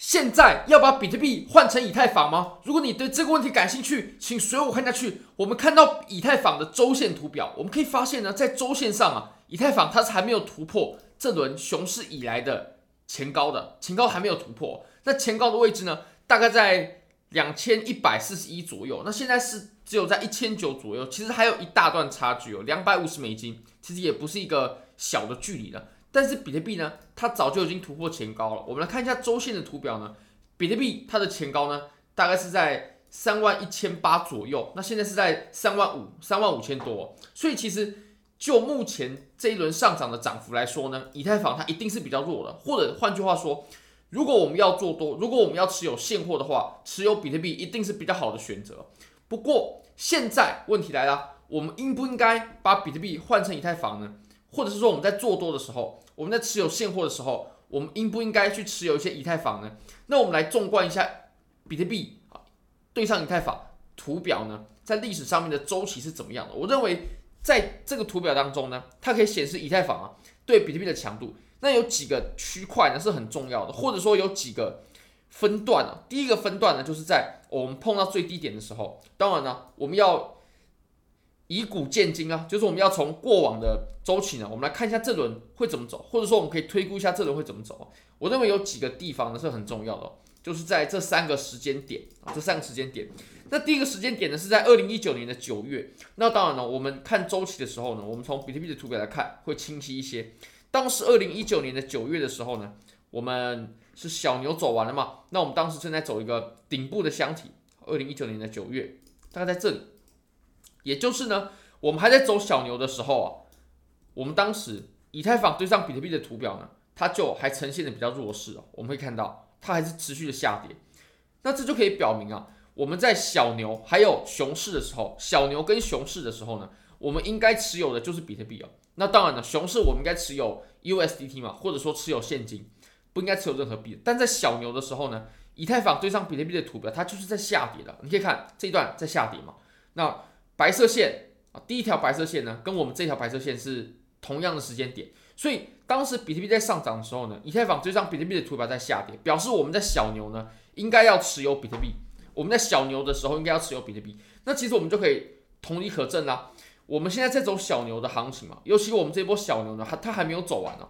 现在要把比特币换成以太坊吗？如果你对这个问题感兴趣，请随我看下去。我们看到以太坊的周线图表，我们可以发现呢，在周线上啊，以太坊它是还没有突破这轮熊市以来的前高的，前高还没有突破。那前高的位置呢，大概在两千一百四十一左右。那现在是只有在一千九左右，其实还有一大段差距哦，两百五十美金，其实也不是一个小的距离了。但是比特币呢，它早就已经突破前高了。我们来看一下周线的图表呢，比特币它的前高呢，大概是在三万一千八左右，那现在是在三万五、三万五千多。所以其实就目前这一轮上涨的涨幅来说呢，以太坊它一定是比较弱的。或者换句话说，如果我们要做多，如果我们要持有现货的话，持有比特币一定是比较好的选择。不过现在问题来了，我们应不应该把比特币换成以太坊呢？或者是说我们在做多的时候，我们在持有现货的时候，我们应不应该去持有一些以太坊呢？那我们来纵观一下比特币啊，对上以太坊图表呢，在历史上面的周期是怎么样的？我认为在这个图表当中呢，它可以显示以太坊啊对比特币的强度。那有几个区块呢是很重要的，或者说有几个分段啊。第一个分段呢，就是在我们碰到最低点的时候，当然呢，我们要。以古鉴今啊，就是我们要从过往的周期呢，我们来看一下这轮会怎么走，或者说我们可以推估一下这轮会怎么走。我认为有几个地方呢是很重要的，就是在这三个时间点啊，这三个时间点。那第一个时间点呢是在二零一九年的九月。那当然了，我们看周期的时候呢，我们从比特币的图表来看会清晰一些。当时二零一九年的九月的时候呢，我们是小牛走完了嘛？那我们当时正在走一个顶部的箱体。二零一九年的九月，大概在这里。也就是呢，我们还在走小牛的时候啊，我们当时以太坊对上比特币的图表呢，它就还呈现的比较弱势哦。我们会看到它还是持续的下跌，那这就可以表明啊，我们在小牛还有熊市的时候，小牛跟熊市的时候呢，我们应该持有的就是比特币哦。那当然了，熊市我们应该持有 USDT 嘛，或者说持有现金，不应该持有任何币。但在小牛的时候呢，以太坊对上比特币的图表，它就是在下跌的。你可以看这一段在下跌嘛，那。白色线啊，第一条白色线呢，跟我们这条白色线是同样的时间点，所以当时比特币在上涨的时候呢，以太坊追上比特币的图表在下跌，表示我们在小牛呢应该要持有比特币，我们在小牛的时候应该要持有比特币，那其实我们就可以同理可证啦。我们现在在走小牛的行情嘛，尤其我们这波小牛呢，它它还没有走完呢，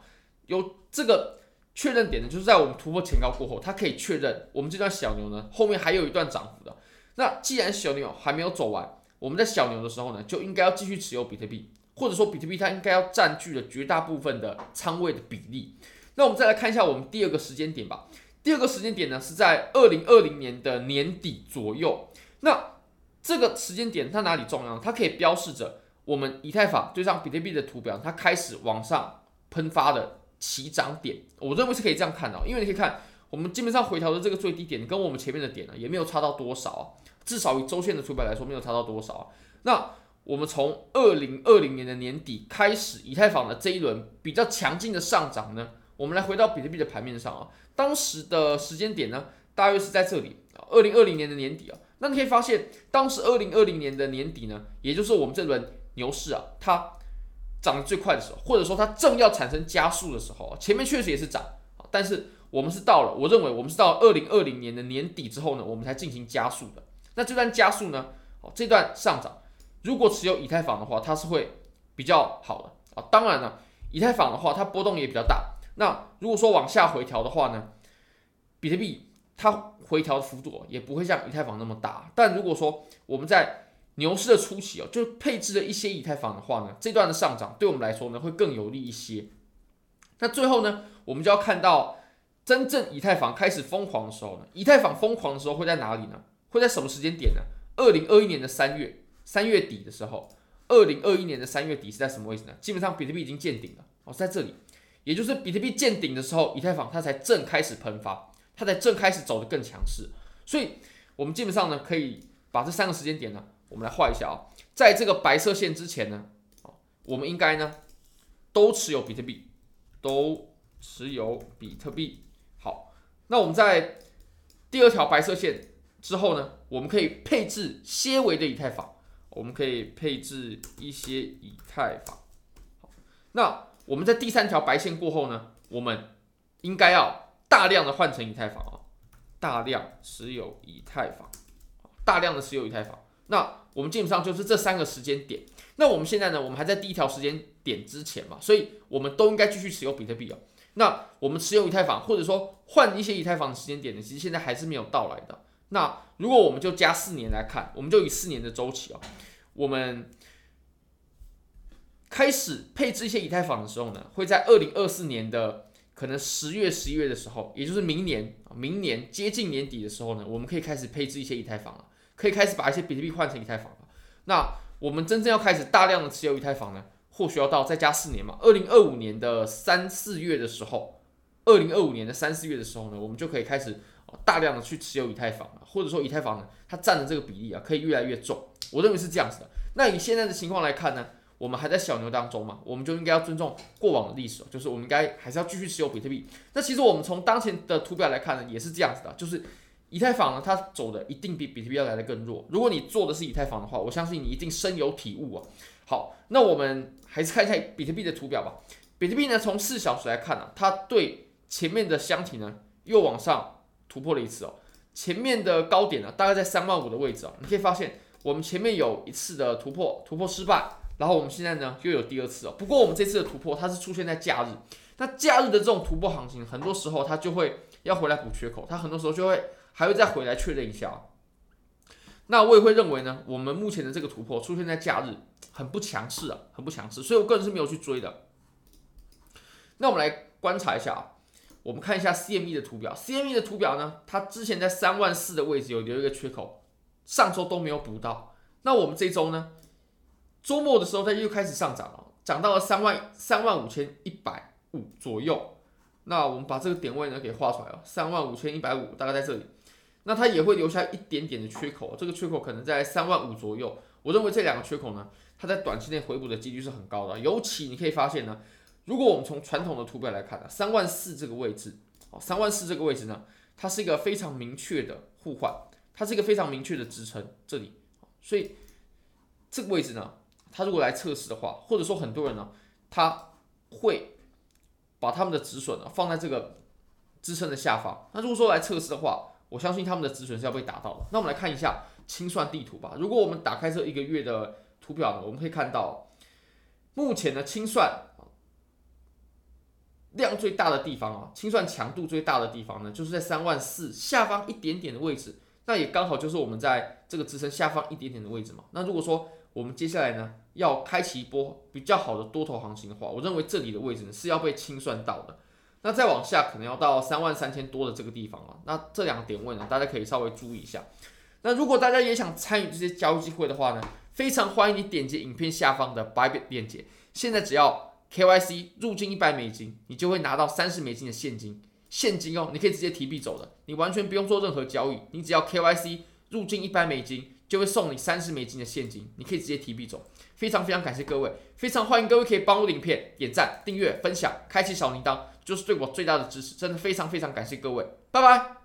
有这个确认点呢，就是在我们突破前高过后，它可以确认我们这段小牛呢后面还有一段涨幅的。那既然小牛还没有走完，我们在小牛的时候呢，就应该要继续持有比特币，或者说比特币它应该要占据了绝大部分的仓位的比例。那我们再来看一下我们第二个时间点吧。第二个时间点呢是在二零二零年的年底左右。那这个时间点它哪里重要？它可以标示着我们以太坊对上比特币的图表，它开始往上喷发的起涨点。我认为是可以这样看的，因为你可以看我们基本上回调的这个最低点跟我们前面的点呢也没有差到多少啊。至少以周线的图表来说，没有差到多少啊。那我们从二零二零年的年底开始，以太坊的这一轮比较强劲的上涨呢，我们来回到比特币的盘面上啊。当时的时间点呢，大约是在这里啊，二零二零年的年底啊。那你可以发现，当时二零二零年的年底呢，也就是我们这轮牛市啊，它涨得最快的时候，或者说它正要产生加速的时候，前面确实也是涨，但是我们是到了，我认为我们是到二零二零年的年底之后呢，我们才进行加速的。那这段加速呢？哦，这段上涨，如果持有以太坊的话，它是会比较好的啊。当然了，以太坊的话，它波动也比较大。那如果说往下回调的话呢，比特币它回调的幅度也不会像以太坊那么大。但如果说我们在牛市的初期哦，就配置了一些以太坊的话呢，这段的上涨对我们来说呢会更有利一些。那最后呢，我们就要看到真正以太坊开始疯狂的时候呢，以太坊疯狂的时候会在哪里呢？会在什么时间点呢？二零二一年的三月，三月底的时候，二零二一年的三月底是在什么位置呢？基本上比特币已经见顶了哦，在这里，也就是比特币见顶的时候，以太坊它才正开始喷发，它才正开始走得更强势。所以，我们基本上呢，可以把这三个时间点呢，我们来画一下啊，在这个白色线之前呢，我们应该呢都持有比特币，都持有比特币。好，那我们在第二条白色线。之后呢，我们可以配置些微的以太坊，我们可以配置一些以太坊。好，那我们在第三条白线过后呢，我们应该要大量的换成以太坊啊。大量持有以太坊，大量的持有以太坊。那我们基本上就是这三个时间点。那我们现在呢，我们还在第一条时间点之前嘛，所以我们都应该继续持有比特币啊。那我们持有以太坊，或者说换一些以太坊的时间点呢，其实现在还是没有到来的。那如果我们就加四年来看，我们就以四年的周期啊，我们开始配置一些以太坊的时候呢，会在二零二四年的可能十月、十一月的时候，也就是明年，明年接近年底的时候呢，我们可以开始配置一些以太坊了，可以开始把一些比特币换成以太坊了。那我们真正要开始大量的持有以太坊呢，或许要到再加四年嘛，二零二五年的三四月的时候，二零二五年的三四月的时候呢，我们就可以开始大量的去持有以太坊了，或者说以太坊呢，它占的这个比例啊，可以越来越重。我认为是这样子的。那以现在的情况来看呢？我们还在小牛当中嘛，我们就应该要尊重过往的历史，就是我们应该还是要继续持有比特币。那其实我们从当前的图表来看呢，也是这样子的，就是以太坊呢，它走的一定比比特币要来的更弱。如果你做的是以太坊的话，我相信你一定深有体悟啊。好，那我们还是看一下比特币的图表吧。比特币呢，从四小时来看呢、啊，它对前面的箱体呢又往上突破了一次哦。前面的高点呢，大概在三万五的位置啊，你可以发现我们前面有一次的突破，突破失败。然后我们现在呢又有第二次哦，不过我们这次的突破它是出现在假日，那假日的这种突破行情，很多时候它就会要回来补缺口，它很多时候就会还会再回来确认一下。那我也会认为呢，我们目前的这个突破出现在假日，很不强势啊，很不强势，所以我个人是没有去追的。那我们来观察一下啊，我们看一下 CME 的图表，CME 的图表呢，它之前在三万四的位置有留一个缺口，上周都没有补到，那我们这周呢？周末的时候，它又开始上涨了，涨到了三万三万五千一百五左右。那我们把这个点位呢给画出来了，三万五千一百五大概在这里。那它也会留下一点点的缺口，这个缺口可能在三万五左右。我认为这两个缺口呢，它在短期内回补的几率是很高的。尤其你可以发现呢，如果我们从传统的图表来看呢，三万四这个位置，哦，三万四这个位置呢，它是一个非常明确的互换，它是一个非常明确的支撑，这里。所以这个位置呢。它如果来测试的话，或者说很多人呢，他会把他们的止损呢放在这个支撑的下方。那如果说来测试的话，我相信他们的止损是要被打到的。那我们来看一下清算地图吧。如果我们打开这一个月的图表呢，我们可以看到，目前的清算量最大的地方啊，清算强度最大的地方呢，就是在三万四下方一点点的位置。那也刚好就是我们在这个支撑下方一点点的位置嘛。那如果说我们接下来呢，要开启一波比较好的多头行情的话，我认为这里的位置呢是要被清算到的。那再往下可能要到三万三千多的这个地方啊。那这两个点位呢，大家可以稍微注意一下。那如果大家也想参与这些交易机会的话呢，非常欢迎你点击影片下方的 Bybit 链接。现在只要 KYC 入金一百美金，你就会拿到三十美金的现金，现金哦，你可以直接提币走的，你完全不用做任何交易，你只要 KYC 入金一百美金。就会送你三十美金的现金，你可以直接提币走。非常非常感谢各位，非常欢迎各位可以帮我影片点赞、订阅、分享、开启小铃铛，就是对我最大的支持。真的非常非常感谢各位，拜拜。